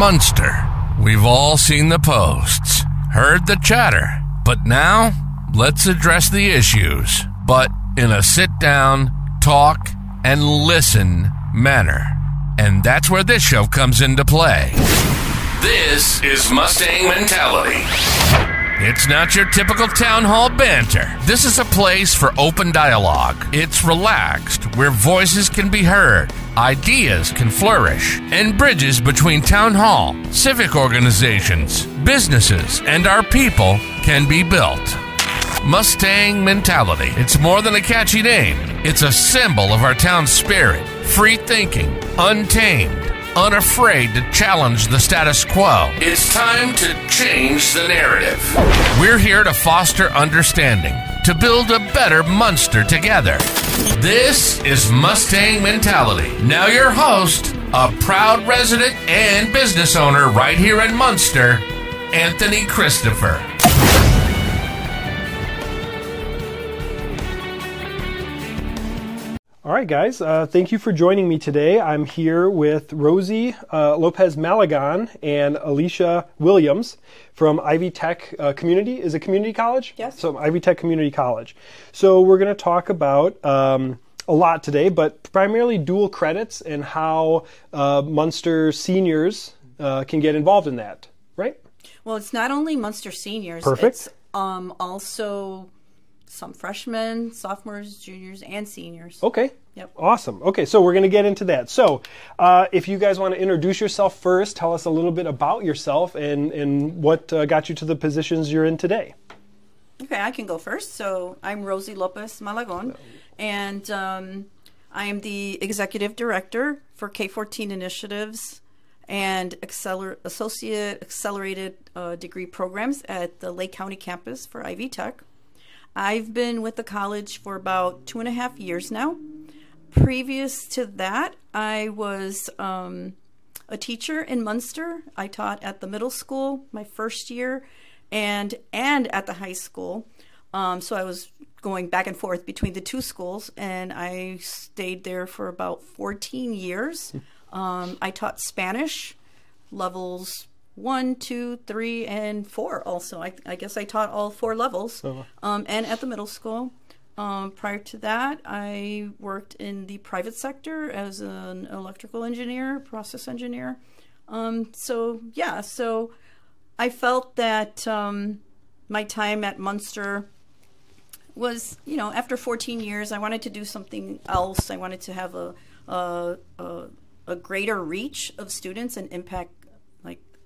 Munster. We've all seen the posts, heard the chatter, but now let's address the issues, but in a sit down, talk, and listen manner. And that's where this show comes into play. This is Mustang Mentality. It's not your typical town hall banter. This is a place for open dialogue. It's relaxed, where voices can be heard, ideas can flourish, and bridges between town hall, civic organizations, businesses, and our people can be built. Mustang Mentality. It's more than a catchy name, it's a symbol of our town's spirit, free thinking, untamed unafraid to challenge the status quo. It's time to change the narrative. We're here to foster understanding, to build a better Munster together. This is Mustang Mentality. Now, your host, a proud resident and business owner right here in Munster, Anthony Christopher. All right, guys. Uh, thank you for joining me today. I'm here with Rosie uh, Lopez Malagon and Aleesha Williams from Ivy Tech uh, Community. Is it community college? Yes. So Ivy Tech Community College. So we're going to talk about um, a lot today, but primarily dual credits and how uh, Munster seniors uh, can get involved in that. Right? Well, it's not only Munster seniors. Perfect. It's um, also some freshmen, sophomores, juniors, and seniors. Okay. Yep. Awesome. Okay, so we're going to get into that. So, uh, if you guys want to introduce yourself first, tell us a little bit about yourself and, and what uh, got you to the positions you're in today. Okay, I can go first. So I'm Rosie Lopez Malagon, and um, I am the executive director for K14 Initiatives and acceler- associate accelerated uh, degree programs at the Lake County campus for Ivy Tech. I've been with the college for about two and a half years now. Previous to that, I was um, a teacher in Munster. I taught at the middle school my first year, and and at the high school. Um, so I was going back and forth between the two schools, and I stayed there for about 14 years. Um, I taught Spanish levels one, two, three, and four. Also, I, I guess I taught all four levels, um, and at the middle school. Um, prior to that, I worked in the private sector as an electrical engineer, process engineer. Um, so yeah, so I felt that um, my time at Munster was, you know, after 14 years, I wanted to do something else. I wanted to have a a, a, a greater reach of students and impact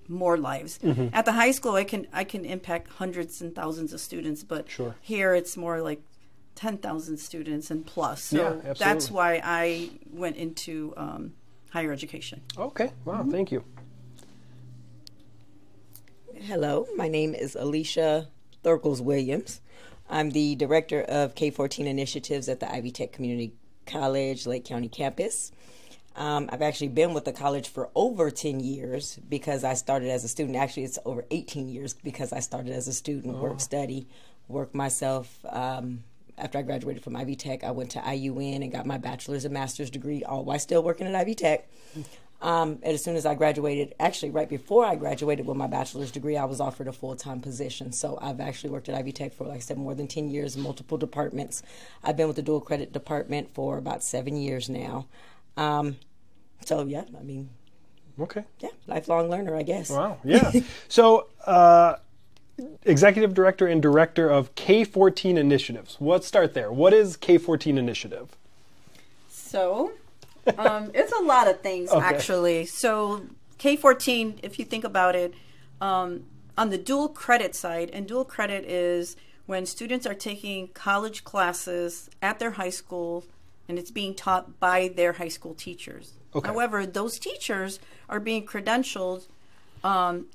more lives. At the high school, I can I can impact hundreds and thousands of students, but Sure. here it's more like 10,000 students and plus. So Yeah, that's why I went into um, higher education. Okay, wow, thank you. Hello, my name is Aleesha Thurkles Williams. I'm the director of K14 initiatives at the Ivy Tech Community College, Lake County campus. Um, I've actually been with the college for over 10 years because I started as a student. Actually, it's over 18 years because I started as a student, work study, work myself. Um, after I graduated from Ivy Tech, I went to IUN and got my bachelor's and master's degree, all while still working at Ivy Tech. Um, and as soon as I graduated, actually right before I graduated with my bachelor's degree, I was offered a full time position. So I've actually worked at Ivy Tech for, like I said, more than 10 years multiple departments. I've been with the dual credit department for about seven years now. Um, so yeah, I mean, Okay, yeah, lifelong learner, I guess. wow, yeah. so, uh, executive director and director of K14 Initiatives. Let's start there. What is K14 Initiative? So, um, it's a lot of things Okay. actually. So, K fourteen, if you think about it, um, on the dual credit side, and dual credit is when students are taking college classes at their high school, and it's being taught by their high school teachers. Okay. However, those teachers are being credentialed um,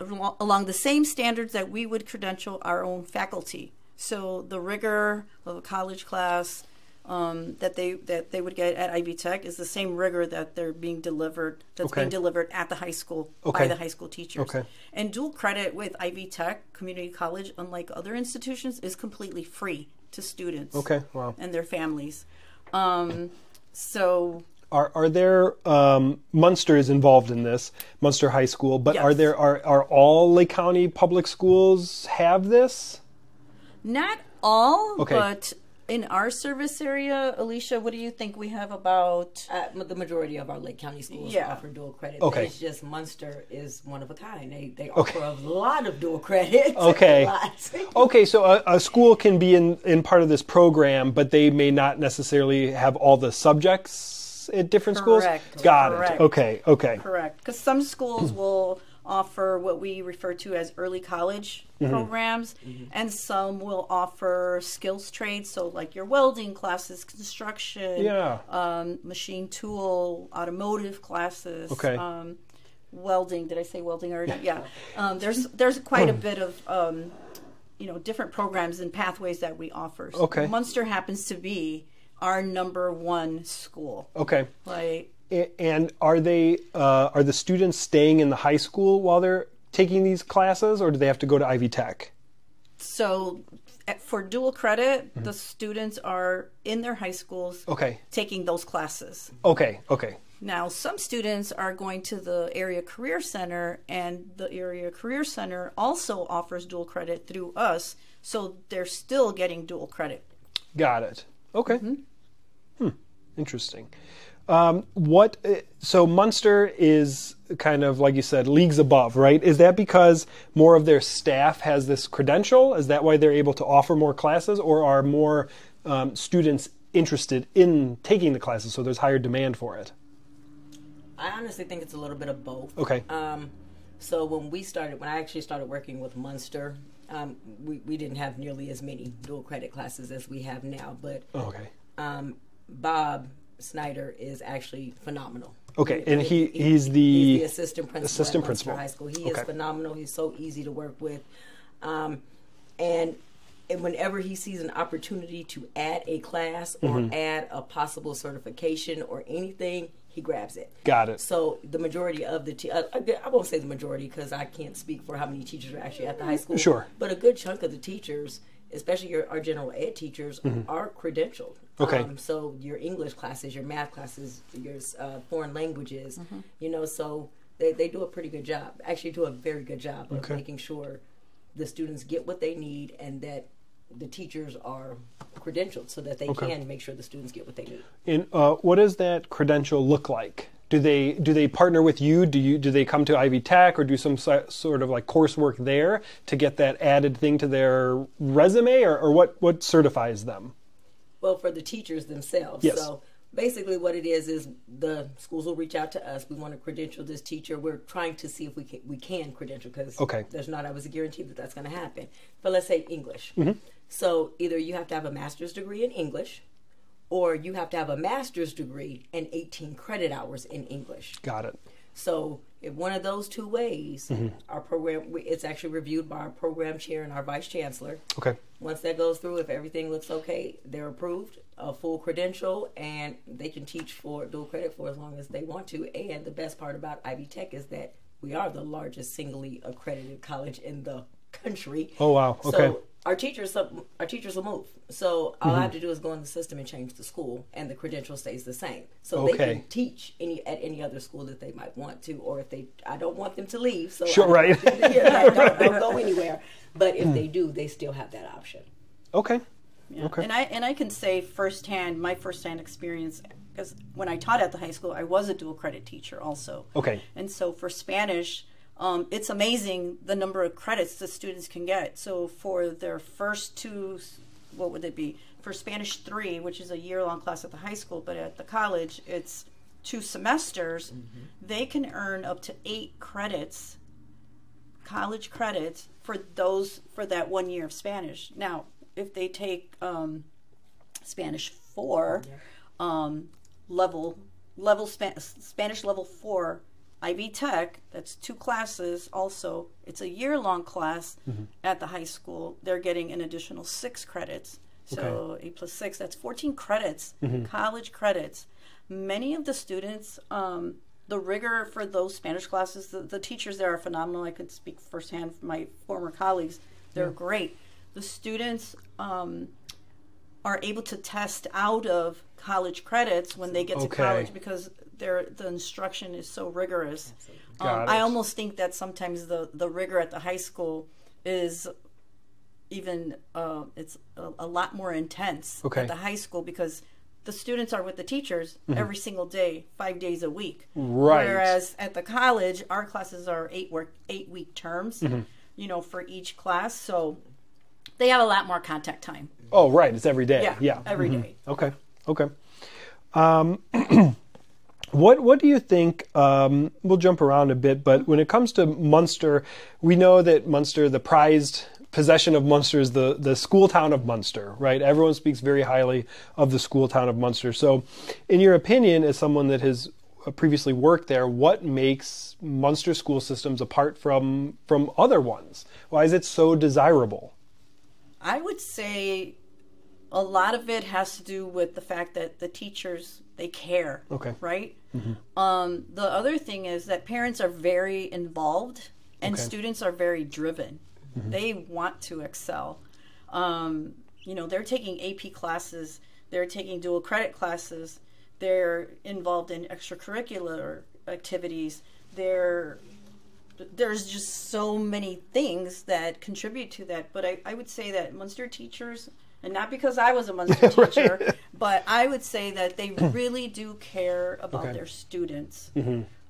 along the same standards that we would credential our own faculty. So the rigor of a college class um, that they that they would get at Ivy Tech is the same rigor that they're being delivered that's Okay. being delivered at the high school Okay. by the high school teachers. Okay. And dual credit with Ivy Tech Community College, unlike other institutions, is completely free to students Okay, wow. and their families. Um, so are are there um, Munster is involved in this Munster High School, but are there are are all Lake County public schools have this? Not all, Okay. but in our service area, Aleesha, what do you think we have about? Uh, the majority of our Lake County schools Yeah. offer dual credit. Okay. It's just Munster is one of a kind. They they offer a lot of dual credit. Okay. Okay, so a, a school can be in, in part of this program, but they may not necessarily have all the subjects at different Correct. schools. Got Correct. it. Okay. Okay. Correct, because some schools will offer what we refer to as early college Mm-hmm. programs, and some will offer skills trades. So, like your welding classes, construction, Yeah. um, machine tool, automotive classes. Okay. Um, welding. Did I say welding already? Yeah. Um, there's there's quite a bit of um, you know different programs and pathways that we offer. So Okay. Munster happens to be our number one school. Okay. Like And are they uh, are the students staying in the high school while they're taking these classes, or do they have to go to Ivy Tech? So, for dual credit, the students are in their high schools Okay. taking those classes. Okay. Okay. Now, some students are going to the area career center, and the area career center also offers dual credit through us, so they're still getting dual credit. Got it. Okay. Hmm. Interesting. Um, what? uh, So Munster is kind of like you said, leagues above, right? Is that because more of their staff has this credential? Is that why they're able to offer more classes, or are more um, students interested in taking the classes, so there's higher demand for it? I honestly think it's a little bit of both. Okay. Um, so when we started, when I actually started working with Munster, um, we, we didn't have nearly as many dual credit classes as we have now. But Okay. um, Bob Snyder is actually phenomenal. Okay, and he- he's he's the the assistant principal assistant principal. High School. He Okay. is phenomenal. He's so easy to work with, um, and and whenever he sees an opportunity to add a class or Mm-hmm. add a possible certification or anything, he grabs it. Got it. So the majority of the te- uh, I I won't say the majority because I can't speak for how many teachers are actually at the high school. Sure. But a good chunk of the teachers, especially your, our general ed teachers, are credentialed. Mm-hmm. Okay. Um, so your English classes, your math classes, your uh, foreign languages, you know, so they, they do a pretty good job. Actually, do a very good job of Okay. making sure the students get what they need and that the teachers are credentialed so that they Okay. can make sure the students get what they need. And uh, what does that credential look like? Do they do they partner with you? Do you do they come to Ivy Tech or do some sort of like coursework there to get that added thing to their resume, or, or what what certifies them? Well, for the teachers themselves. Yes. So basically, what it is is the schools will reach out to us. We want to credential this teacher. We're trying to see if we can, we can credential because Okay. there's not always a guarantee that that's going to happen. But let's say English. Mm-hmm. So either you have to have a master's degree in English, or you have to have a master's degree and 18 credit hours in English. Got it. So if one of those two ways, Mm-hmm. our program it's actually reviewed by our program chair and our vice chancellor. Okay. Once that goes through, if everything looks okay, they're approved, a full credential, and they can teach for dual credit for as long as they want to. And the best part about Ivy Tech is that we are the largest singly accredited college in the country. Oh, wow. Okay. So our teachers, our teachers will move. So all I mm-hmm. have to do is go in the system and change the school, and the credential stays the same. So they can teach any at any other school that they might want to, or if they, I don't want them to leave. So Sure, I don't right. to- yeah, don't, don't go anywhere. But if hmm. they do, they still have that option. Okay. Yeah. Okay. And I and I can say firsthand, my firsthand experience, because when I taught at the high school, I was a dual credit teacher also. Okay. And so for Spanish, um, it's amazing the number of credits the students can get. So for their first two, what would it be? For Spanish three, which is a year long class at the high school, but at the college, it's two semesters, they can earn up to eight credits, college credits, for those, for that one year of Spanish. Now, if they take um, Spanish four, um, level level Spa- Spanish level four, Ivy Tech. That's two classes. Also, it's a year long class at the high school. They're getting an additional six credits. So eight plus six, that's fourteen credits, college credits. Many of the students, um, the rigor for those Spanish classes, the, the teachers there are phenomenal. I could speak firsthand from my former colleagues. They're great. The students, um, are able to test out of college credits when they get to college because their the instruction is so rigorous. Um, I almost think that sometimes the the rigor at the high school is even uh, it's a, a lot more intense Okay. at the high school because the students are with the teachers every single day, five days a week. Mm-hmm. Right. Whereas at the college, our classes are eight work eight week terms, Mm-hmm. you know, for each class. So they have a lot more contact time. Oh, right. It's every day. Yeah, Yeah. every Mhm. day. Okay. Okay. Um, what What do you think? Um, we'll jump around a bit, but when it comes to Munster, we know that Munster, the prized possession of Munster, is the the school town of Munster, right? Everyone speaks very highly of the school town of Munster. So, in your opinion, as someone that has uh, previously worked there, what makes Munster school systems apart from from other ones? Why is it so desirable? I would say a lot of it has to do with the fact that the teachers they care. Okay. Right. Um, the other thing is that parents are very involved and Okay. students are very driven. They want to excel. Um, you know, they're taking AP classes. They're taking dual credit classes. They're involved in extracurricular activities. They're there's just so many things that contribute to that. But I, I would say that Munster teachers, and not because I was a Munster teacher, but I would say that they really do care about Okay. their students.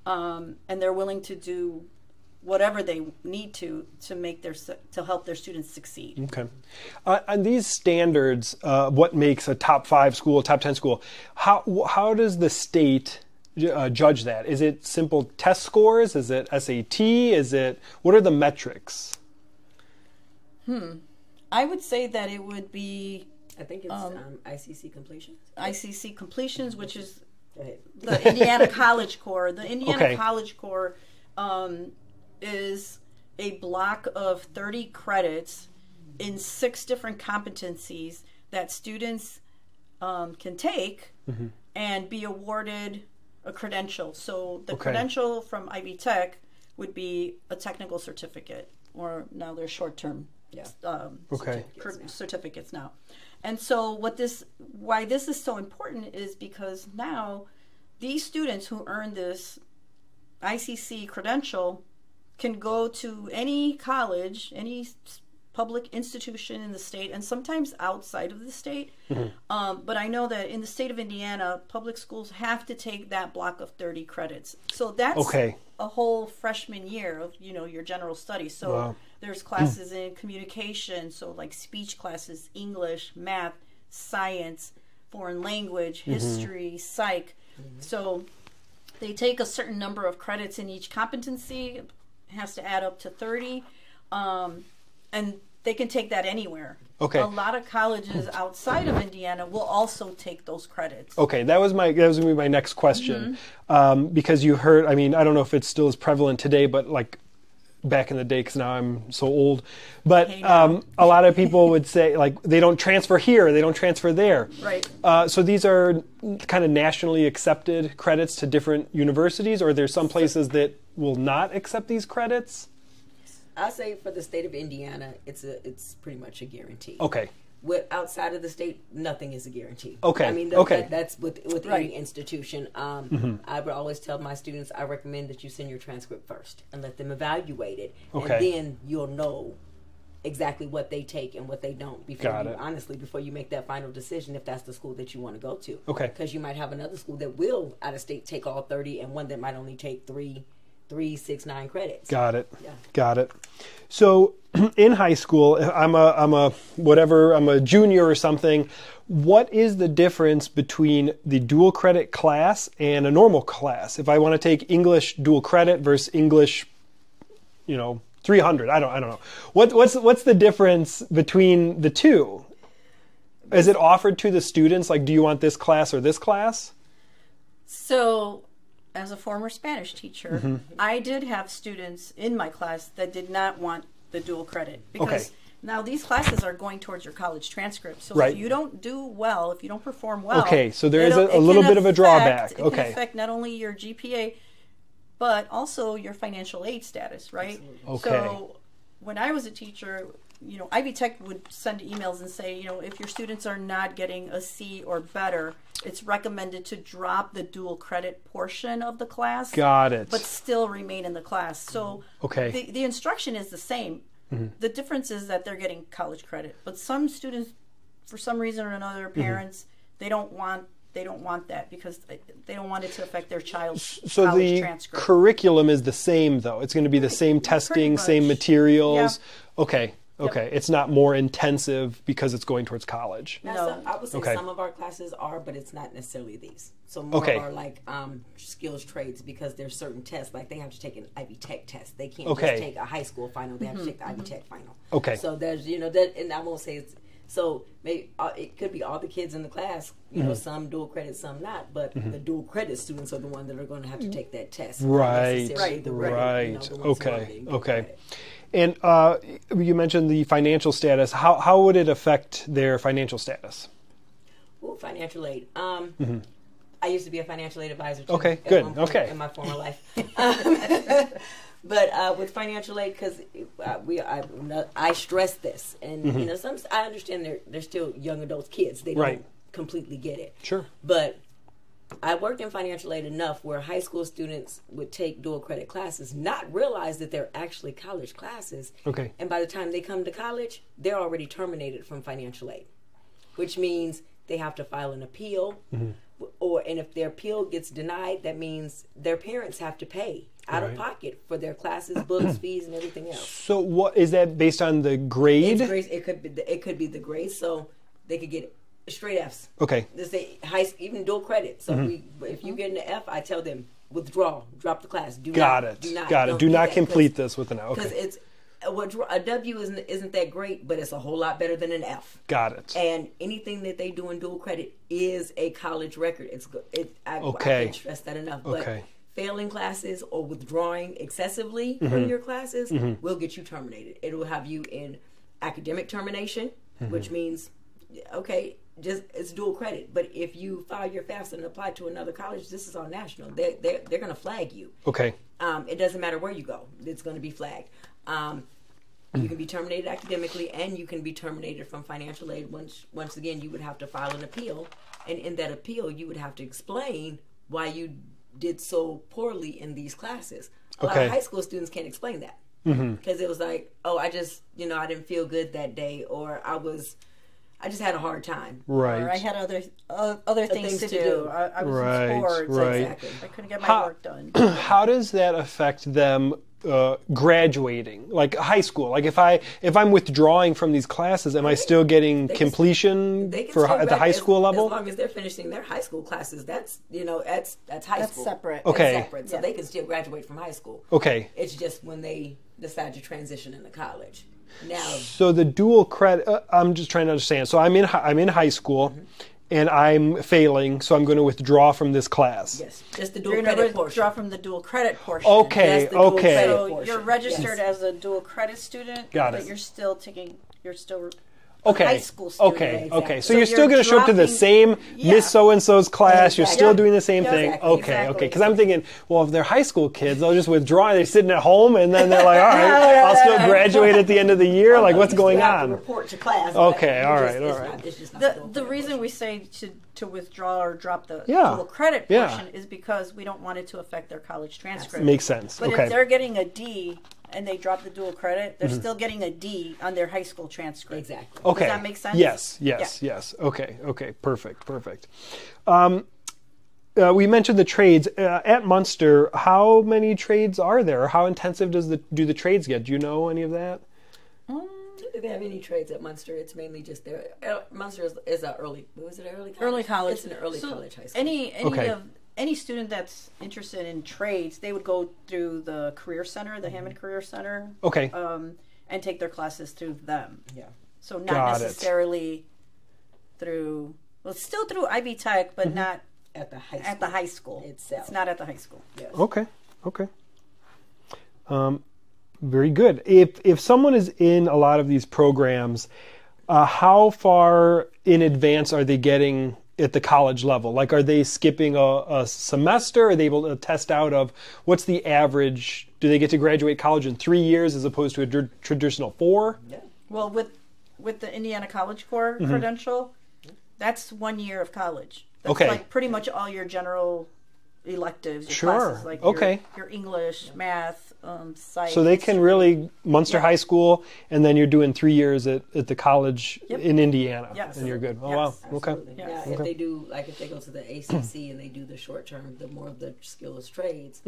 Um, and they're willing to do whatever they need to to make their to help their students succeed. Okay. Uh, and these standards, uh, what makes a top five school, top 10 school, how, how does the state uh, judge that? Is it simple test scores? Is it SAT? Is it, what are the metrics? I would say that it would be I think it's um, ICC completions. ICC completions, which is the Indiana College Core. The Indiana Okay. College Core um, is a block of 30 credits in six different competencies that students um, can take and be awarded a credential. So the Okay. credential from Ivy Tech would be a technical certificate, or now they're short term Yeah. um, Okay. cert- certificates now. And so what this why this is so important is because now these students who earn this ICC credential can go to any college, any public institution in the state, and sometimes outside of the state. Um, but I know that in the state of Indiana, public schools have to take that block of 30 credits. So that's Okay. a whole freshman year of you know your general studies. So Wow. There's classes in communication, so like speech classes, English, math, science, foreign language, history, psych. So they take a certain number of credits in each competency. It has to add up to 30. Um, and they can take that anywhere. Okay. A lot of colleges outside of Indiana will also take those credits. Okay, that was my that was gonna be my next question, um, because you heard. I mean, I don't know if it's still as prevalent today, but like back in the day, because now I'm so old. But Hey, um, a lot of people would say like they don't transfer here, they don't transfer there. Right. Uh, so these are kind of nationally accepted credits to different universities, or there's some places that will not accept these credits. I say for the state of Indiana, it's a it's pretty much a guarantee. Okay. With outside of the state, nothing is a guarantee. Okay, I mean, okay. that, that's with with Right. any institution. Um, Mm-hmm. I would always tell my students, I recommend that you send your transcript first and let them evaluate it, Okay. and then you'll know exactly what they take and what they don't before Got you it. honestly before you make that final decision if that's the school that you want to go to. Okay. Because you might have another school that will out of state take all thirty, and one that might only take three, three, six, nine credits. Got it. Yeah. Got it. So in high school, I'm a I'm a whatever I'm a junior or something. What is the difference between the dual credit class and a normal class? If I want to take English dual credit versus English, you know, 300. I don't I don't know. What what's what's the difference between the two? Is it offered to the students like do you want this class or this class? So, as a former Spanish teacher, Mm-hmm. I did have students in my class that did not want the dual credit because Okay. now these classes are going towards your college transcript. So Right. if you don't do well, if you don't perform well, Okay, so there is a- a little bit of a affect- drawback. It Okay. can affect not only your GPA, but also your financial aid status, right? Okay. So when I was a teacher, you know, Ivy Tech would send emails and say, you know, if your students are not getting a C or better, it's recommended to drop the dual credit portion of the class. Got it. But still remain in the class. So mm-hmm. Okay. the, the instruction is the same. Mm-hmm. The difference is that they're getting college credit. But some students, for some reason or another, mm-hmm. parents they don't want they don't want that because they, don't want it to affect their child's so college the transcript. curriculum is the same though. It's going to be the same testing, same materials. Okay. Okay. It's not more intensive because it's going towards college. Now, No. some, I would say Okay. some of our classes are, but it's not necessarily these. So more Okay. are like um, skills trades because there's certain tests, like they have to take an Ivy Tech test. They can't Okay. just take a high school final. They have to take the Ivy Tech final. Okay. So there's you know that, and I won't say it's so maybe uh, it could be all the kids in the class. You Mm-hmm. know, some dual credit, some not. But the dual credit students are the ones that are going to have to take that test. not Right. the regular, Right. you know, the ones who are okay. Okay. credit. And uh, you mentioned the financial status. How how would it affect their financial status? Ooh, financial aid. Um, I used to be a financial aid advisor. Too Mm-hmm. Okay, good, okay. In my former life, um, but uh, with financial aid, because uh, we, I, I stress this, and you know, some I understand they're they're still young adults, kids. They don't Right. completely get it. Sure. But I worked in financial aid enough where high school students would take dual credit classes, not realize that they're actually college classes. Okay. And by the time they come to college, they're already terminated from financial aid, which means they have to file an appeal. Mm-hmm. Or and if their appeal gets denied, that means their parents have to pay out Right. of pocket for their classes, books, fees, and everything else. So what is that based on the grade? It's grades, it could be the, it could be the grade, so they could get straight Fs. Okay. Let's say high, even dual credit. So Mm-hmm. we, if you get an F, I tell them withdraw, drop the class. Do Got not, it. Do not, Got it. Do not complete this with an F. because okay. it's a, withdraw- a W isn't isn't that great, but it's a whole lot better than an F. Got it. And anything that they do in dual credit is a college record. It's it. I, Okay. I can't stress that enough. But Okay. failing classes or withdrawing excessively Mm-hmm. from your classes will get you terminated. It will have you in academic termination, Mm-hmm. which means okay, just it's dual credit. But if you file your FAFSA and apply to another college, this is all national. They they they're going to flag you. Okay. Um, it doesn't matter where you go; it's going to be flagged. Um, you can be terminated academically, and you can be terminated from financial aid. Once, once again, you would have to file an appeal, and in that appeal, you would have to explain why you did so poorly in these classes. A lot Okay. of high school students can't explain that because it was like, oh, I just, you know, I didn't feel good that day, or I was, I just had a hard time. Right. or I had other uh, other things, things to, to do. do. I, I was Right, in sports. right. Exactly. I couldn't get my How- work done. how does that affect them uh, graduating like high school like if i if i'm withdrawing from these classes am i still getting can- completion They can for still at the grad- high as- school level As long as they're finishing their high school classes, that's you know that's that's high That's school. separate. That's Okay. separate. So Yeah. they can still graduate from high school. okay It's just when they decide to transition into college. Now, so the dual credit uh, i'm just trying to understand so i'm in hi- i'm in high school and i'm failing so i'm going to withdraw from this class yes, just the dual You're credit to portion. withdraw from the dual credit portion. okay the okay credit. So portion. you're registered Yes. as a dual credit student, Got it. but you're still taking. You're still okay. High school student. okay. exactly. okay. So, So you're still you're going to show up to the same Yeah. miss so and so's class. You're still doing the same Yeah, thing? Okay. Exactly. okay because i'm thinking well if they're high school kids they'll just withdraw. They're sitting at home and then they're like all right i'll still graduate at the end of the year. Oh, like No, what's you still going have to on? report to class. Okay, you all just- right, all not- it's The, the reason we say to, to withdraw or drop the Yeah. dual credit Yeah. portion is because we don't want it to affect their college transcript. makes sense. But okay. if they're getting a D and they drop the dual credit, they're Mm-hmm. still getting a D on their high school transcript. exactly. Okay. Does that make sense? Yes, yes, yes. Okay, okay, perfect, perfect. Um, uh, we mentioned the trades uh, at Munster. How many trades are there? How intensive does the do the trades get? Do you know any of that? If they have any trades at Munster, it's mainly just their uh, Munster is, is a early. Was it early college? Early college. It's an early So college high school. Any any Okay. of any student that's interested in trades, they would go through the career center, the Hammond Career Center, Okay, um, and take their classes through them. yeah. So not Got it. necessarily through well, still through Ivy Tech, but not At the high school. at the high school itself. It's not at the high school. Yes. okay, okay. Um, very good. If if someone is in a lot of these programs, uh, how far in advance are they getting at the college level? Like, are they skipping a, a semester? Are they able to test out of what's the average? Do they get to graduate college in three years as opposed to a tr- traditional four? Yeah. Well, with with the Indiana College Core credential, that's one year of college. That's Mm-hmm. Okay. like pretty much all your general electives, your Sure. classes, like Okay. your, your English, math, um, science. So they can really Munster Yeah. High School, and then you're doing three years at, at the college Yep. in Indiana, Yes. and you're good. Oh Yes. wow, okay. Absolutely. Yeah. Now, if they do, like, if they go to the ACC and they do the short term, the more of the skills trades,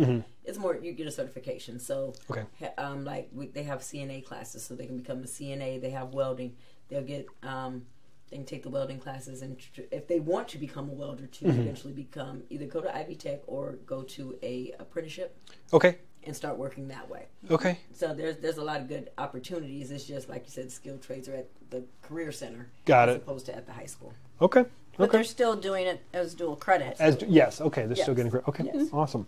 it's more you get a certification. So, Mm-hmm. Okay. um, like we, they have CNA classes, so they can become a CNA. They have welding. They'll get um, they can take the welding classes, and tr- if they want to become a welder, to Mm-hmm. eventually become either go to Ivy Tech or go to a apprenticeship Okay, and start working that way. okay, So there's there's a lot of good opportunities. It's just like you said, skilled trades are at the career center, Got as it. opposed to at the high school. okay, but okay. they're still doing it as dual credit. As yes, okay, they're still getting credit. Okay, Yes. awesome.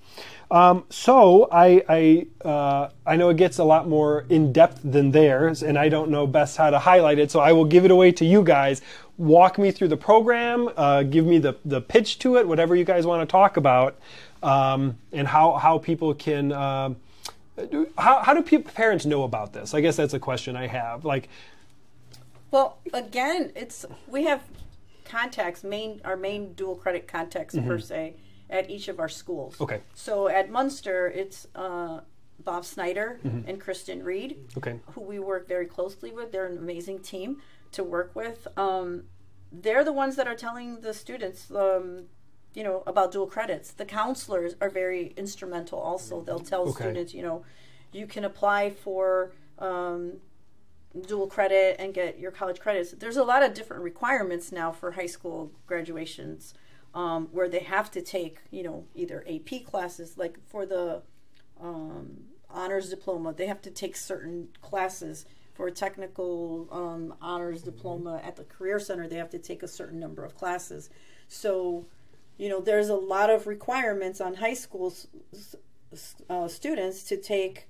Um, so I I uh, I know it gets a lot more in depth than theirs, and I don't know best how to highlight it. So I will give it away to you guys. Walk me through the program. Uh, give me the the pitch to it, whatever you guys want to talk about, um, and how how people can. um how, how do people, parents know about this? I guess that's a question I have. Like, Well, again, it's we have contacts, main our main dual credit contacts per se at each of our schools. Mm-hmm. Okay. So at Munster, it's uh, Bob Snyder Mm-hmm. and Kristen Reed, okay, who we work very closely with. They're an amazing team to work with. Um, they're the ones that are telling the students, um, you know, about dual credits. The counselors are very instrumental. Also, they'll tell Okay. students, you know, you can apply for um, dual credit and get your college credits. There's a lot of different requirements now for high school graduations um, where they have to take, you know, either AP classes, like for the um, honors diploma, they have to take certain classes. For a technical um, honors diploma at the Career Center, they have to take a certain number of classes. So, you know, there's a lot of requirements on high school uh, students to take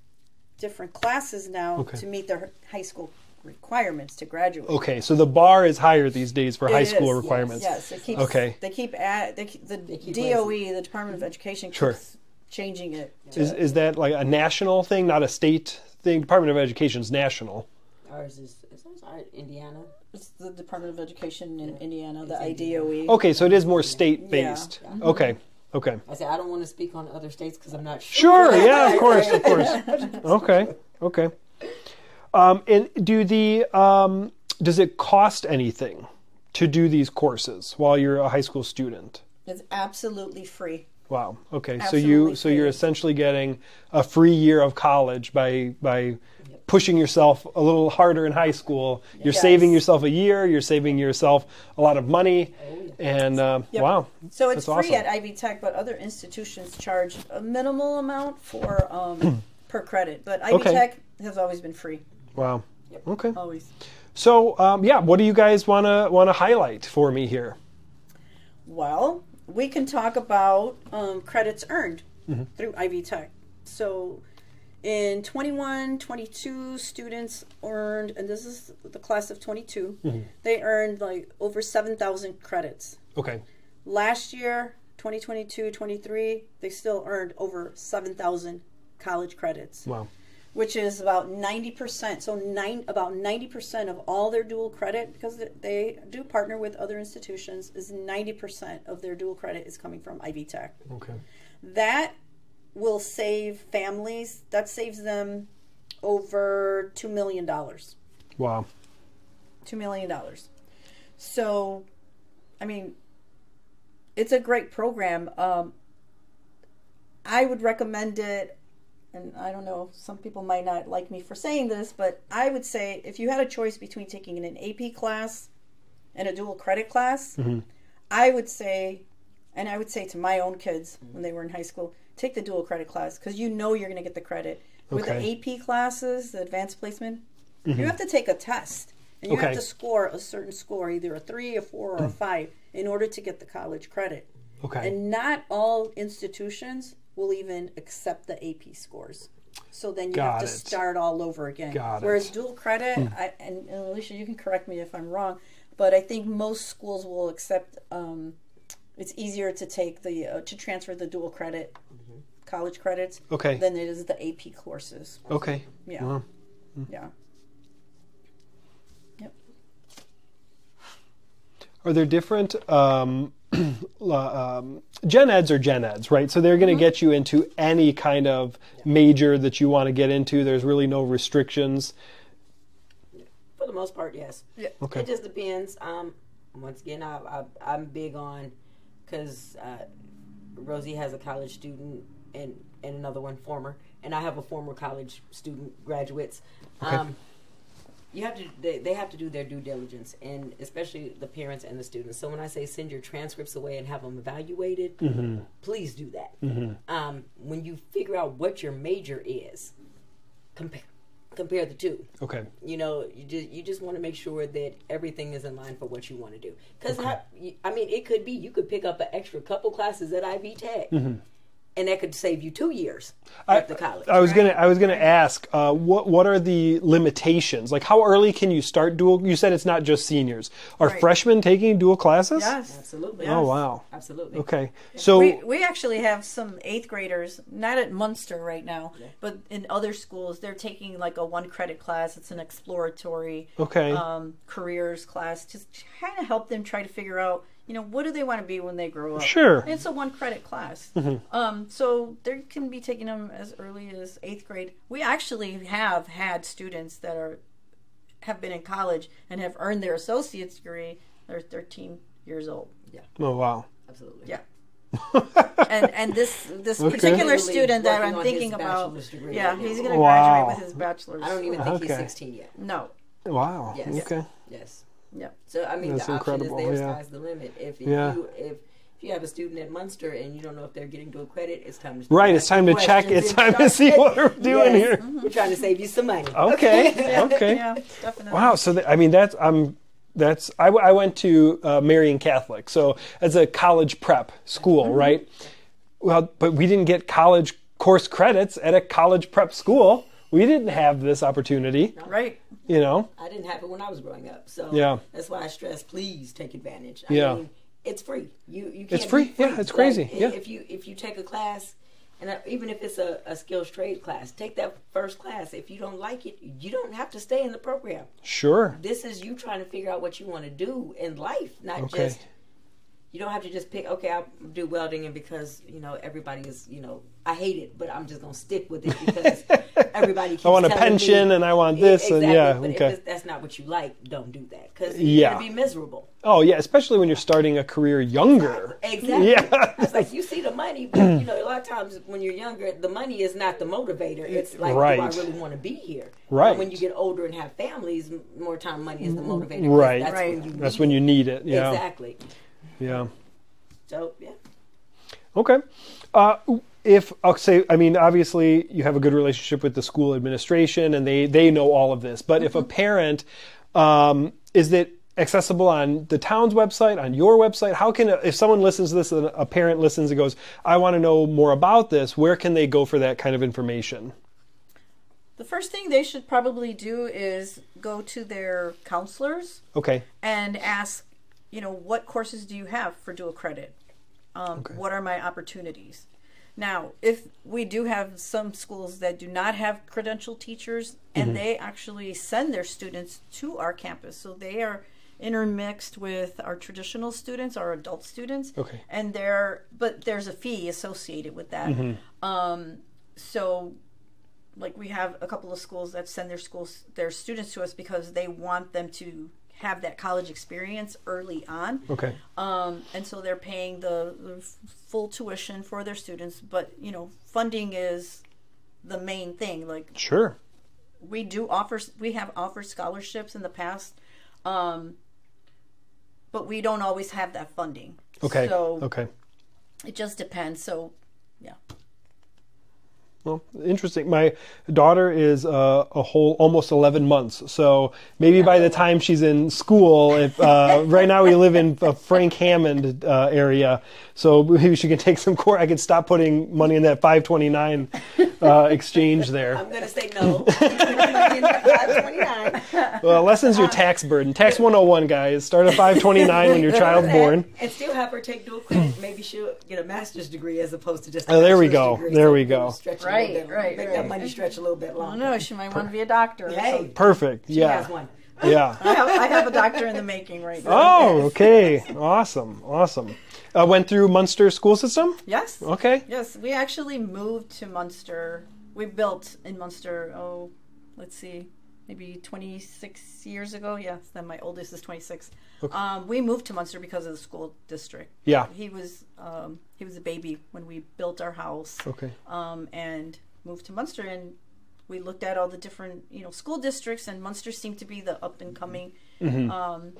different classes now Okay. to meet their high school requirements to graduate. okay. So the bar is higher these days for It high is, school requirements. Yes, it keeps. Okay. They keep at they keep, the keep DOE, the Department of Education, keeps Sure. changing it. to- Is is that like a national thing, not a state thing? Department of Education is national. Ours is it's sorry, Indiana. It's the Department of Education in Indiana, the It's IDOE. Okay, so it is more state based. Yeah. Mm-hmm. Okay, okay. I said I don't want to speak on other states because I'm not sure. Sure. Yeah. Of course. Of course. Okay. Okay. Um, and do the um, does it cost anything to do these courses while you're a high school student? It's absolutely free. Wow. Okay. so Absolutely you so you're essentially getting a free year of college by by pushing yourself a little harder in high school. You're Yes. saving yourself a year. You're saving yourself a lot of money. And uh, Yep. wow. So it's That's free awesome. at Ivy Tech, but other institutions charge a minimal amount for um, per credit. But Ivy Okay. Tech has always been free, Wow. Okay. always. So um, yeah, what do you guys want to want to highlight for me here? Well, we can talk about um, credits earned Mm-hmm. through Ivy Tech. So in 21, 22, students earned, and this is the class of 22, Mm-hmm. they earned like over 7,000 credits. Okay. Last year, 2022, 23, they still earned over 7,000 college credits, Wow. which is about 90%. So nine, about 90% of all their dual credit, because they- they do partner with other institutions, is 90% of their dual credit is coming from Ivy Tech. Okay. That will save families, that saves them over $2 million. Wow. two million dollars. So, I mean, it's a great program. Um, I would recommend it, and I don't know, some people might not like me for saying this, but I would say if you had a choice between taking an AP class and a dual credit class, I would say, and I would say to my own kids when they were in high school, take the dual credit class because you know you're going to get the credit. With Okay. the AP classes, the advanced placement, you mm-hmm. have to take a test. And you Okay. have to score a certain score, either a three, a four, or a mm. five, in order to get the college credit. Okay. And not all institutions will even accept the AP scores. So then you Got have to it. start all over again. Got Whereas it. Dual credit, hmm. I, and, and Aleesha, you can correct me if I'm wrong, but I think most schools will accept. Um, it's easier to take the uh, to transfer the dual credit mm-hmm. college credits okay. than it is the AP courses. Okay. Yeah. Wow. Mm. Yeah. Yep. Are there different um, um, gen eds are gen eds, right? So they're going to mm-hmm. get you into any kind of yeah. major that you want to get into. There's really no restrictions. For the most part, yes. Yeah. Okay. It just depends. Um, once again, I, I, I'm big on because uh, Rosie has a college student and and another one former, and I have a former college student graduates. Um, you have to they, they have to do their due diligence and especially the parents and the students. So when i say send your transcripts away and have them evaluated please do that. Um, when you figure out what your major is compare compare the two. Okay. you know you just you just want to make sure that everything is in line for what you want to do because i I mean it could be you could pick up an extra couple classes at ivy tech mm-hmm. And that could save you two years at the college I was gonna I was gonna ask uh, what what are the limitations? Like how early can you start dual? You said it's not just seniors. Are Right. freshmen taking dual classes? Yes. absolutely Oh wow. absolutely Okay. So We, we actually have some eighth graders, not at Munster right now, but in other schools, they're taking like a one credit class. It's an exploratory okay. um, careers class, to kind of help them try to figure out, you know, what do they want to be when they grow up. Sure. And it's a one credit class. Um, so they can be taking them as early as eighth grade. We actually have had students that are have been in college and have earned their associate's degree. They're 13 years old. Yeah. Oh wow. absolutely Yeah. and and this this Okay. particular student that I'm thinking about, degree yeah, right he's going to Wow. graduate with his bachelor's. i don't even think Okay. he's 16 yet No. Wow. Yes. Okay. yes Yeah. So I mean, That's the option incredible, is there. yeah. Sky's the limit. If, if Yeah. you if if you have a student at Munster and you don't know if they're getting dual credit, it's time to Right. It's time to check. It's time to see what we're doing Yes. here. We're trying to save you some money. Okay. Okay. Yeah, definitely. Wow. So th- I mean that's I'm that's I, w- I went to uh, Marian Catholic, so as a college prep school, Mm-hmm. right? Well, but we didn't get college course credits at a college prep school. We didn't have this opportunity, Right. You know. I didn't have it when I was growing up, so Yeah. that's why I stress. Please take advantage. I Yeah. mean, it's free. You you can't It's free. beat Yeah, it's crazy. Yeah. If you if you take a class. And even if it's a, a skills trade class, take that first class. If you don't like it, you don't have to stay in the program. Sure. this is you trying to figure out what you want to do in life, not Okay. just. You don't have to just pick. Okay, I'll do welding, and because you know everybody is, you know, I hate it, but I'm just gonna stick with it because everybody. Keeps I want a pension me- and I want this and yeah, okay. if that's not what you like, don't do that because Yeah. you're gonna be miserable. Oh yeah, especially when you're starting a career younger. Exactly. Yeah. It's like you see the money, but you know, a lot of times when you're younger, the money is not the motivator. It's like, Right. do I really want to be here? Right. But when you get older and have families, more time money is the motivator Right. That's Right. when you That's when you need it. Yeah. Exactly. Yeah. So yeah. Okay. Uh, if I'll say, I mean, obviously you have a good relationship with the school administration, and they they know all of this. But if a parent, um, is it accessible on the town's website, on your website? How can if someone listens to this, and a parent listens and goes, "I want to know more about this," where can they go for that kind of information? The first thing they should probably do is go to their counselors Okay. and ask, you know, what courses do you have for dual credit? Um, What are my opportunities? Now, if we do have some schools that do not have credential teachers, and they actually send their students to our campus, so they are intermixed with our traditional students, our adult students, Okay. and they're but there's a fee associated with that. Um, so like we have a couple of schools that send their schools their students to us because they want them to have that college experience early on Okay. um, and so they're paying the, the full tuition for their students but you know funding is the main thing like Sure. we do offer we have offered scholarships in the past um, but we don't always have that funding Okay. so okay. it just depends so Well, interesting. My daughter is uh, a whole almost 11 months. So maybe by the time she's in school, if uh, right now we live in a Frank Hammond uh, area, so maybe she can take some course. I could stop putting money in that 529 uh, exchange there. I'm gonna say no. Well, lessens your tax burden. Tax 101, guys. Start at 529 when your child's born. And still have her take dual credit. Maybe she'll get a master's degree as opposed to just. A Oh, there we go. degree. There So we go. stretch a Right, little bit, right, Make right. that money stretch a little bit I longer. don't she might want to be a doctor Hey. something. Perfect. She Yeah. has one. Yeah. I have, I have a doctor in the making right now. Oh, okay. Awesome. Awesome. Uh, went through Munster school system? Yes. Okay. Yes, we actually moved to Munster. We built in Munster, oh, let's see, maybe 26 years ago. Yes, then my oldest is 26. Um, we moved to Munster because of the school district. Yeah. He was um, he was a baby when we built our house. Okay. um, and moved to Munster. And we looked at all the different, you know, school districts, and Munster seemed to be the up and coming um,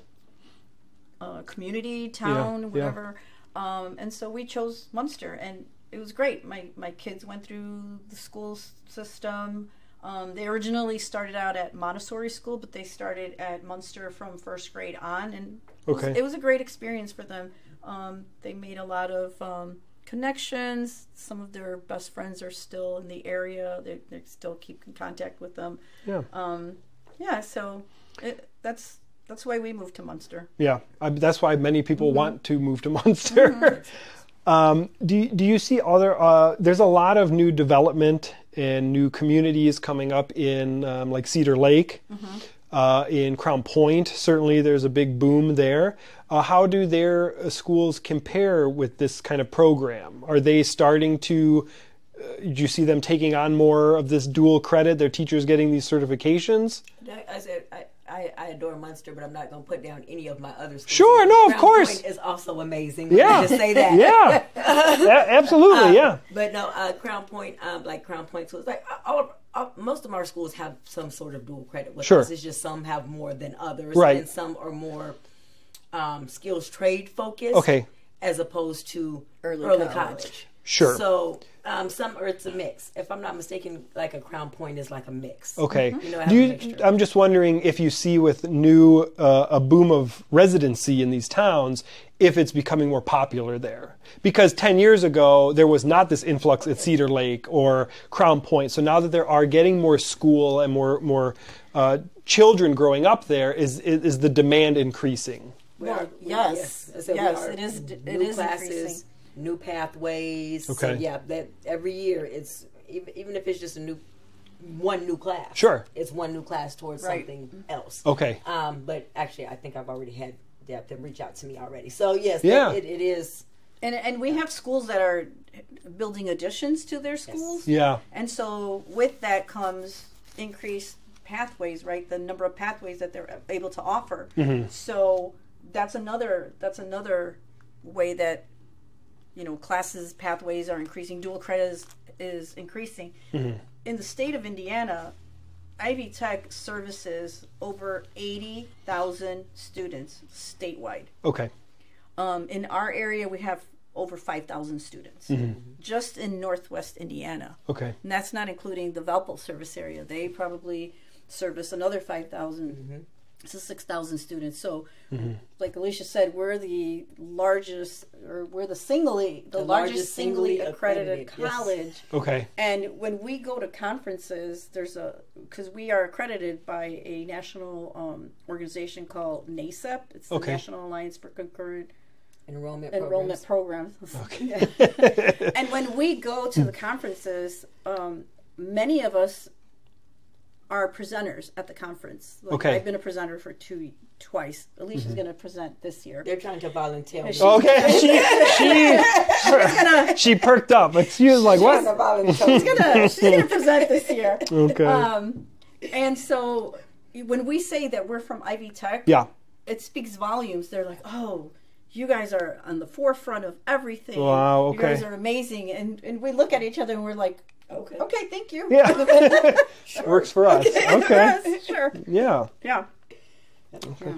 uh, community, town, yeah. whatever. Um, and so we chose Munster, and it was great. My my kids went through the school system. Um, they originally started out at Montessori school, but they started at Munster from first grade on, and it was- it was a great experience for them. Um, they made a lot of um, connections. Some of their best friends are still in the area. They, they still keep in contact with them. Yeah. Um, yeah, so it, that's that's why we moved to Munster. Yeah, I, that's why many people want to move to Munster. Um, do you- do you see other? Uh, there's a lot of new development and new communities coming up in um, like Cedar Lake, uh, in Crown Point. Certainly, there's a big boom there. Uh, how do their uh, schools compare with this kind of program? Are they starting to? Uh, do you see them taking on more of this dual credit? Their teachers getting these certifications? I, I I, I, I adore Munster, but I'm not going to put down any of my other schools. Sure, no, of Crown course. Point is also amazing. Yeah. just say that. Yeah, A- absolutely. yeah. But no, uh, Crown Point, um, like Crown Point schools, like uh, all, all, most of our schools have some sort of dual credit with Sure. us. It's just some have more than others, Right. And some are more um, skills trade focused, Okay. as opposed to Early early, college. college. Sure. So um, some, or it's a mix. If I'm not mistaken, like a Crown Point is like a mix. Okay. You know, Do you. I'm just wondering if you see with new uh, a boom of residency in these towns, if it's becoming more popular there. Because 10 years ago, there was not this influx at Cedar Lake or Crown Point. So now that there are getting more school and more more uh, children growing up there, is, is is the demand increasing? We Well, are- we- yes. I said we Yes, are it is- it new is classes, increasing. New pathways. So Okay. yeah, that every year it's even, even if it's just a new one new class. Sure. it's one new class towards Right. something else. Okay. Um, but actually, I think I've already had Deb to reach out to me already. So yes, Yeah. it, it is. And and we have schools that are building additions to their schools. Yeah. And so with that comes increased pathways, right? The number of pathways that they're able to offer. So that's another that's another way that you know classes pathways are increasing. Dual credit is, is increasing. Mm-hmm. In the state of Indiana, Ivy Tech services over eighty thousand students statewide. Okay. Um, in our area, we have over 5,000 students mm-hmm. just in Northwest Indiana. Okay. And that's not including the Valpo service area. They probably service another 5,000 mm-hmm. To 6,000 students. So, like Aleesha said, we're the largest, or we're the singly, the, The largest, largest singly singly accredited, accredited, yes. college. Okay. And when we go to conferences, there's a because we are accredited by a national um, organization called NACEP. It's the Okay. National Alliance for Concurrent Enrollment, Enrollment programs. Programs. and when we go to the conferences, um, many of us are presenters at the conference. Like, Okay. I've been a presenter for two twice. Aleesha's going to present this year. They're trying to volunteer. she- Okay. She she she perked up, but she was like, Trying to "What?" volunteer. she's gonna she's gonna present this year. Okay. Um, and so when we say that we're from Ivy Tech, Yeah. it speaks volumes. They're like, oh, you guys are on the forefront of everything. Wow, okay. You guys are amazing. And and we look at each other and we're like, Okay. okay, thank you. Yeah. sure. Works for us. Okay. Yes, sure. Yeah. Yeah. Yeah.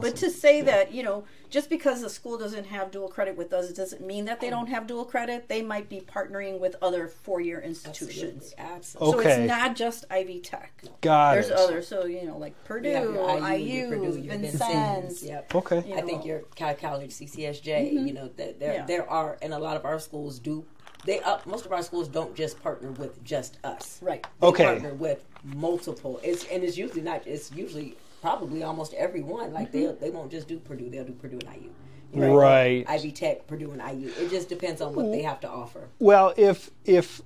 But to say that, you know, just because the school doesn't have dual credit with us, it doesn't mean that they don't have dual credit. They might be partnering with other four-year institutions. Absolutely. Absolutely. Okay. So it's not just Ivy Tech. Got There's it. others. So, you know, like Purdue, You have your IU, Purdue, Vincennes. Vincennes. Yep. Okay. you I think your Cal College, CCSJ, mm-hmm. you know, that there Yeah. there are, and a lot of our schools do. They uh, most of our schools don't just partner with just us. Right. They Okay. Partner with multiple. It's and it's usually not. It's usually probably almost everyone. Like they they won't just do Purdue. They'll do Purdue and IU. You know, Right. Ivy Tech, Purdue, and IU. It just depends on what they have to offer. Well, if if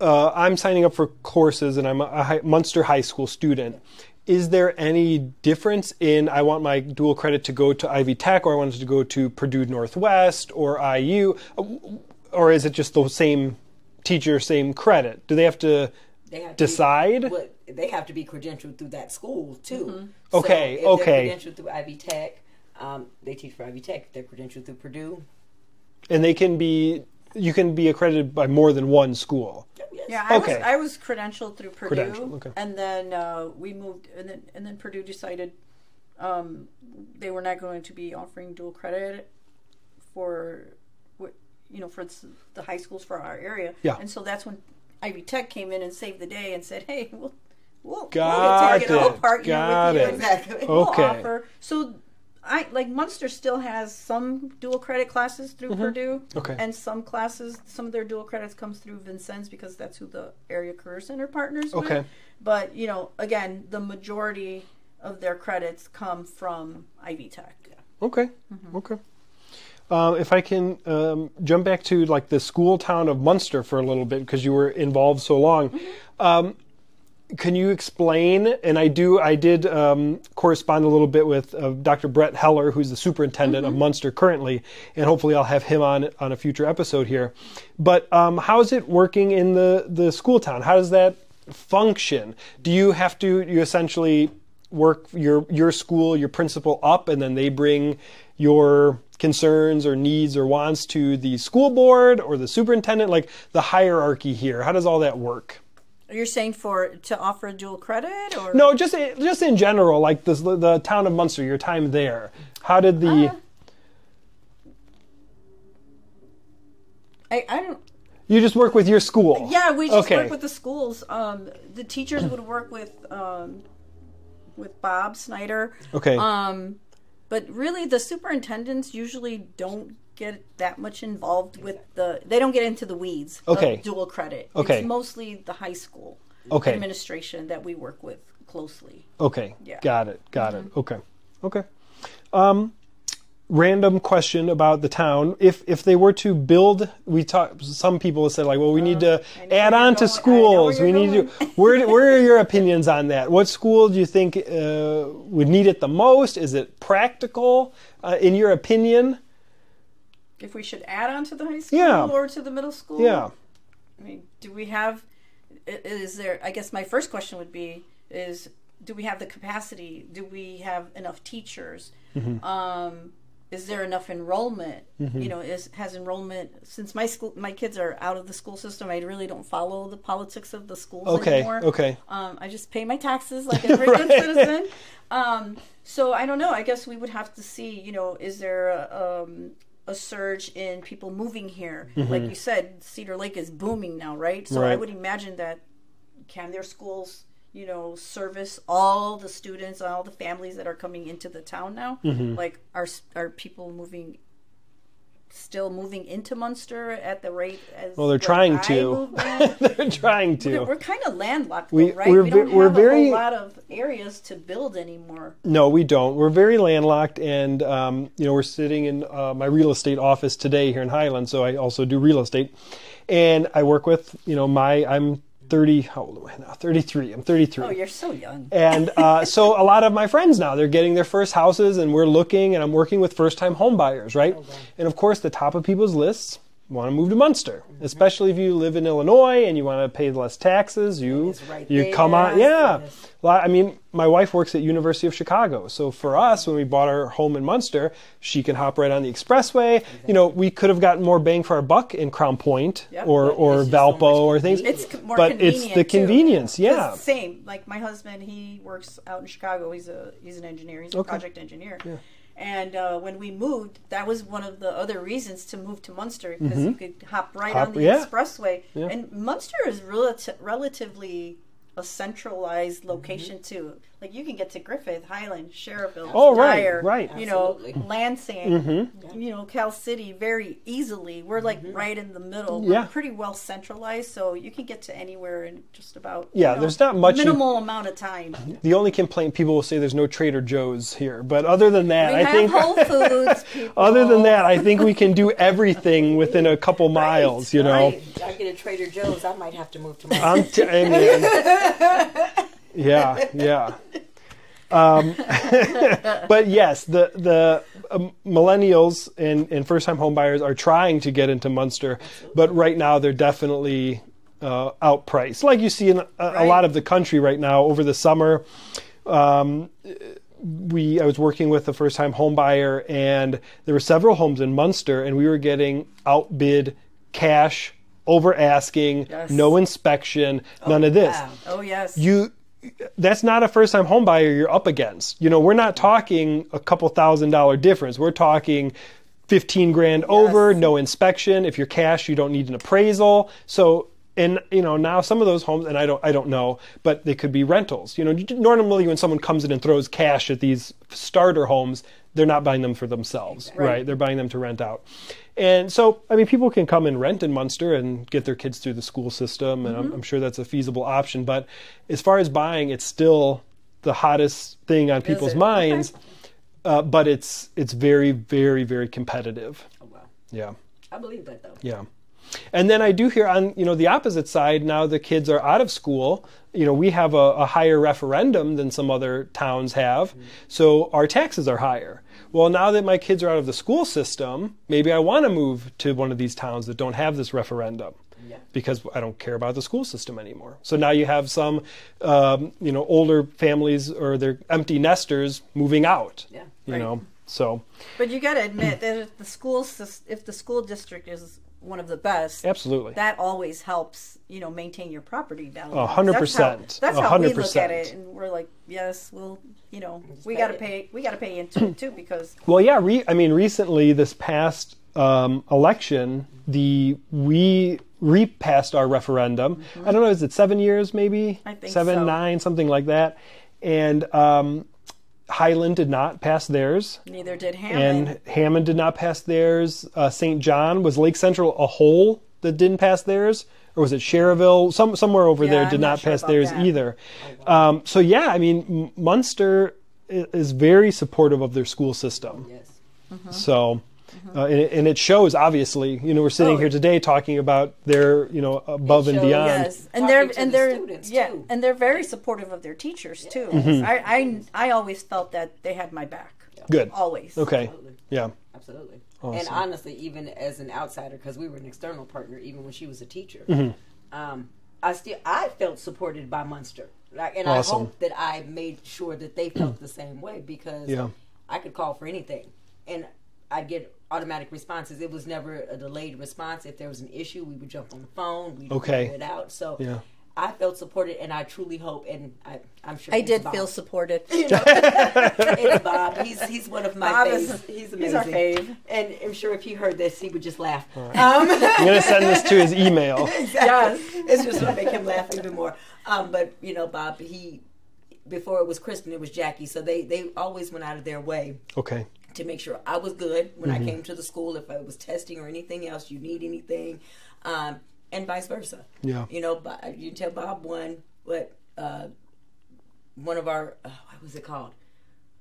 uh, I'm signing up for courses and I'm a high, Munster High School student, is there any difference in I want my dual credit to go to Ivy Tech or I want it to go to Purdue Northwest or IU, or is it just the same teacher, same credit? Do they have to They have to decide? Be, well, they have to be credentialed through that school too. Okay, so if okay. They're credentialed through Ivy Tech. Um, they teach for Ivy Tech. If they're credentialed through Purdue. and they can be you can be accredited by more than one school. Yes. Yeah, I Okay. was I was credentialed through Purdue, Credentialed, okay. and then uh, we moved, and then and then Purdue decided um, they were not going to be offering dual credit for what you know for the high schools for our area. Yeah. and so that's when Ivy Tech came in and saved the day and said, "Hey, we'll we'll, Got we'll take it. It. partner Got with you. it. Exactly. We'll offer so." I like Munster still has some dual credit classes through Purdue, Mm-hmm. Okay. and some classes, some of their dual credits comes through Vincennes because that's who the area career center partners with. Okay. But you know, again, the majority of their credits come from Ivy Tech. Okay. Okay. Um, if I can um, jump back to like the school town of Munster for a little bit because you were involved so long. Um, can you explain? And I do. I did um, correspond a little bit with uh, Dr. Brett Heller, who's the superintendent of Munster currently, and hopefully I'll have him on on a future episode here. But um, how is it working in the the school town? How does that function? Do you have to? You essentially work your your school, your principal up, and then they bring your concerns or needs or wants to the school board or the superintendent. Like the hierarchy here. How does all that work? You're saying for to offer a dual credit or No, just just in general, like the the town of Munster, your time there. How did the Uh, I, I don't. you just work with your school? Yeah, we just Okay. work with the schools. Um, the teachers would work with um, with Bob Snyder. Okay. Um, but really, the superintendents usually don't get that much involved with the. They don't get into the weeds. Okay. Of dual credit. Okay. It's mostly the high school Okay. administration that we work with closely. Okay. Yeah. Got it. Got it. Okay. Okay. Um, random question about the town. If if they were to build, we talk. Some people said like, well, we need to Uh, add on to going. Schools. We need to. Where where are your opinions on that? What school do you think uh, would need it the most? Is it practical, uh, in your opinion? If we should add on to the high school Yeah. or to the middle school. Yeah. I mean, do we have? Is there? I guess my first question would be: Is do we have the capacity? Do we have enough teachers? Mm-hmm. Um, is there enough enrollment? You know, is has enrollment since my school my kids are out of the school system? I really don't follow the politics of the schools Okay. anymore. Okay. Um, I just pay my taxes like every good citizen. Um, so I don't know. I guess we would have to see. You know, is there a, um, a surge in people moving here? Like you said, Cedar Lake is booming now, right? So I would imagine that can their schools, you know, service all the students, and all the families that are coming into the town now? Like, are are people moving? Still moving into Munster at the rate as Well, they're trying I to. They're trying to. We're, we're kind of landlocked, We- though, right? we're we don't we're have very- a whole lot of areas to build anymore. No, we don't. We're very landlocked, and um, you know we're sitting in uh, my real estate office today here in Highland. So I also do real estate, and I work with you know my I'm 30. How old am I now? 33. I'm 33. Oh, you're so young. And uh, so a lot of my friends now they're getting their first houses, and we're looking, and I'm working with first-time home buyers, right? And of course, the top of people's lists want to move to Munster, mm-hmm. especially if you live in Illinois and you want to pay less taxes. You right you come on, yeah. I mean, my wife works at University of Chicago, so for us, when we bought our home in Munster, she can hop right on the expressway. You know, we could have gotten more bang for our buck in Crown Point Yep. or or just so Valpo or things. It's more but it's the convenience, yeah. same. Like my husband, he works out in Chicago. He's a he's an engineer. He's a Okay. project engineer. And uh, when we moved, that was one of the other reasons to move to Munster because you could hop right Mm-hmm. Hop- on the yeah. expressway. Yeah. And Munster is relati- relatively a centralized Mm-hmm. location too. Like you can get to Griffith, Highland, Schererville, Oh, right, Dyer, right. Mm-hmm. You know, Absolutely. Lansing, you know, Cal City, very easily. We're like right in the middle. Yeah. We're pretty well centralized, so you can get to anywhere in just about Yeah, you know, there's not much you- minimal amount of time. The only complaint people will say there's no Trader Joe's here, but other than that, We I have think Whole Foods. Other than that, I think we can do everything within a couple miles. You know, Right. I get a Trader Joe's. I might have to move to my. I'm t- I mean, yeah, yeah. Um, but yes, the the um, millennials and, and first time homebuyers are trying to get into Munster, but right now they're definitely uh, outpriced, like you see in a, a lot of the country right now over the summer. Um, we I was working with a first time home buyer and there were several homes in Munster and we were getting outbid cash over asking Yes. no inspection none of this wow. Oh yes. you that's not a first time home buyer you're up against. You know we're not mm-hmm. talking a couple thousand dollar difference. We're talking 15 grand over no inspection. If you're cash you don't need an appraisal. So and you know now some of those homes and i don't i don't know but they could be rentals. You know normally when someone comes in and throws cash at these starter homes they're not buying them for themselves right, they're buying them to rent out and so i mean people can come and rent in munster and get their kids through the school system and I'm, I'm sure that's a feasible option but as far as buying it's still the hottest thing on people's minds uh, but it's it's very very very competitive Oh, wow. yeah I believe that though. yeah. And then I do hear on you know the opposite side now the kids are out of school. You know we have a, a higher referendum than some other towns have, so our taxes are higher. Well, now that my kids are out of the school system, maybe I want to move to one of these towns that don't have this referendum Yeah. because I don't care about the school system anymore. So now you have some, um, you know, older families or their empty nesters moving out. Yeah. You Right. know, so But you got to admit that if the school if the school district is one of the best, absolutely. that always helps you know maintain your property value. A hundred That's how- percent. That's A how we look at it, and we're like, yes, well, you know, we got to pay. We got to pay into it too because Well, yeah. Re- I mean, recently, this past um, election, the we repassed our referendum. I don't know, is it seven years, maybe Mm-hmm. I think seven, so. nine, something like that. And um, Highland did not pass theirs, neither did Hammond. and Hammond did not pass theirs. Uh, St. John was Lake Central a whole that didn't pass theirs, or was it Cherville? Some somewhere over Yeah, there I'm did not not, sure pass theirs that. either. Um, so yeah, I mean, M- Munster i- is very supportive of their school system. Yes. So, uh, and, it, and it shows obviously. You know, we're sitting Oh. here today talking about their, you know, above and beyond. Yes, and Talking they're to and the they're students, yeah, too. and they're very supportive of their teachers too. Mm-hmm. I, I I always felt that they had my back. Good. Always. Okay. Absolutely. Yeah. Absolutely. And honestly, even as an outsider, because we were an external partner, even when she was a teacher, Mm-hmm. um, I still I felt supported by Munster, like, and Awesome. I hope that I made sure that they felt the same way because Yeah. I could call for anything, and I'd get automatic responses. It was never a delayed response. If there was an issue, we would jump on the phone. We would Okay. figure it out. So Yeah. I felt supported, and I truly hope, and I, I'm sure I did Bob. feel supported. it's Bob. He's he's one of my Bob faves. is- he's he's our fave. And I'm sure if he heard this, he would just laugh. Um, I'm gonna send this to his email. Yes. it's just going to make him laugh even more. Um, but you know, Bob, he before it was Kristen, it was Jackie. So they they always went out of their way Okay. To make sure I was good when I came to the school. If I was testing or anything else, you need anything, um, and vice versa. Yeah. You know, Bo- you tell Bob won what uh, one of our uh, what was it called?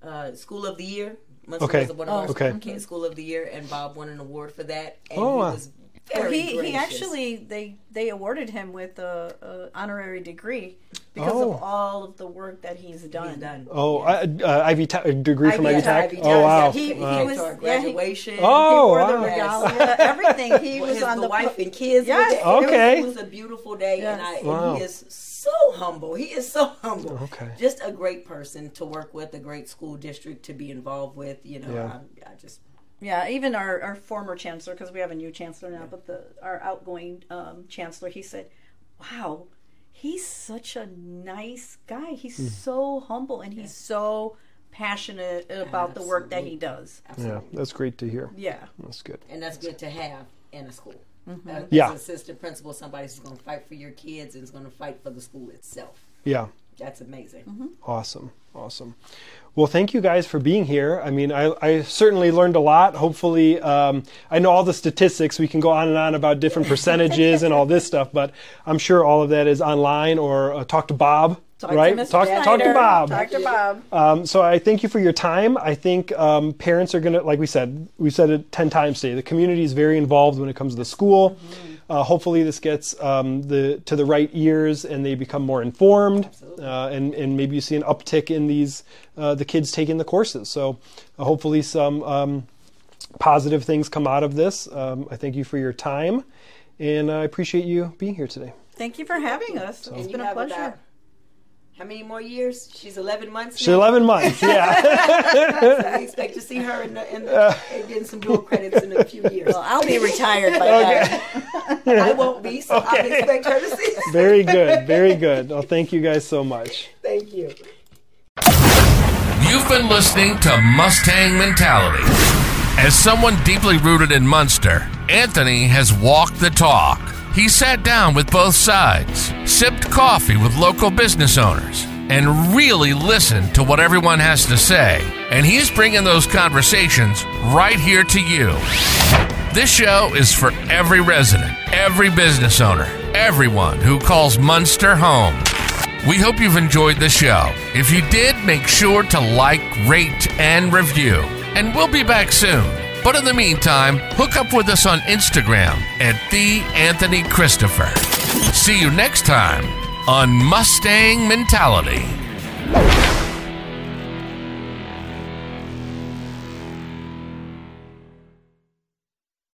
Uh, School of the Year. Munster Okay. was one of our okay. Kent School of the Year, and Bob won an award for that. And Oh, he wow. was Well, very he gracious. he actually they they awarded him with a, a honorary degree because Oh. of all of the work that he's done. He's done. Oh, I, uh, Ivy Tech, a degree from Ivy Ivy Tech, Tech. Ivy Oh wow. yeah, He- he was- to our yeah, he- graduation. Oh, he wow. the regalia, everything. He was His, on the, the wife and kids. Yes. with it. It was- Okay. It was, a beautiful day, and, I, Yes. and he is so humble. He is so humble. Okay. Just a great person to work with, a great school district to be involved with. You know, Yeah. I, I just Yeah, even our, our former chancellor, because we have a new chancellor now, but the our outgoing um, chancellor, he said, "Wow, he's such a nice guy. He's Hmm. so humble and he's so passionate about the work that he does." Yeah, that's great to hear. Yeah, That's good. and that's good to have in a school. Mm-hmm. Uh, Yeah. As an assistant principal, somebody who's going to fight for your kids and is going to fight for the school itself. Yeah. That's amazing. Mm-hmm. Awesome. Awesome. Well, thank you guys for being here. I mean, I, I certainly learned a lot. Hopefully, um, I know all the statistics. We can go on and on about different percentages and all this stuff, but I'm sure all of that is online or uh, talk to Bob, talk right? to talk, talk to Bob. Talk to Bob. Um, so I thank you for your time. I think um, parents are going to, like we said, we said it 10 times today, the community is very involved when it comes to the school. Uh, hopefully this gets um, the to the right ears and they become more informed, uh, and and maybe you see an uptick in these uh, the kids taking the courses. So uh, hopefully some um, positive things come out of this. Um, I thank you for your time, and I appreciate you being here today. Thank you for having us. It's been a pleasure. About- how many more years? She's 11 months. She's now? 11 months, yeah. I expect to see her in, the, in the, uh. getting some dual credits in a few years. Well, I'll be retired by then. I won't be, so I expect her to see. very good, very good. Well, thank you guys so much. Thank you. You've been listening to Mustang Mentality. As someone deeply rooted in Munster, Anthony has walked the talk. He sat down with both sides, sipped coffee with local business owners, and really listened to what everyone has to say. And he's bringing those conversations right here to you. This show is for every resident, every business owner, everyone who calls Munster home. We hope you've enjoyed the show. If you did, make sure to like, rate, and review. And we'll be back soon. But in the meantime, hook up with us on Instagram at the Anthony Christopher. See you next time on Mustang Mentality.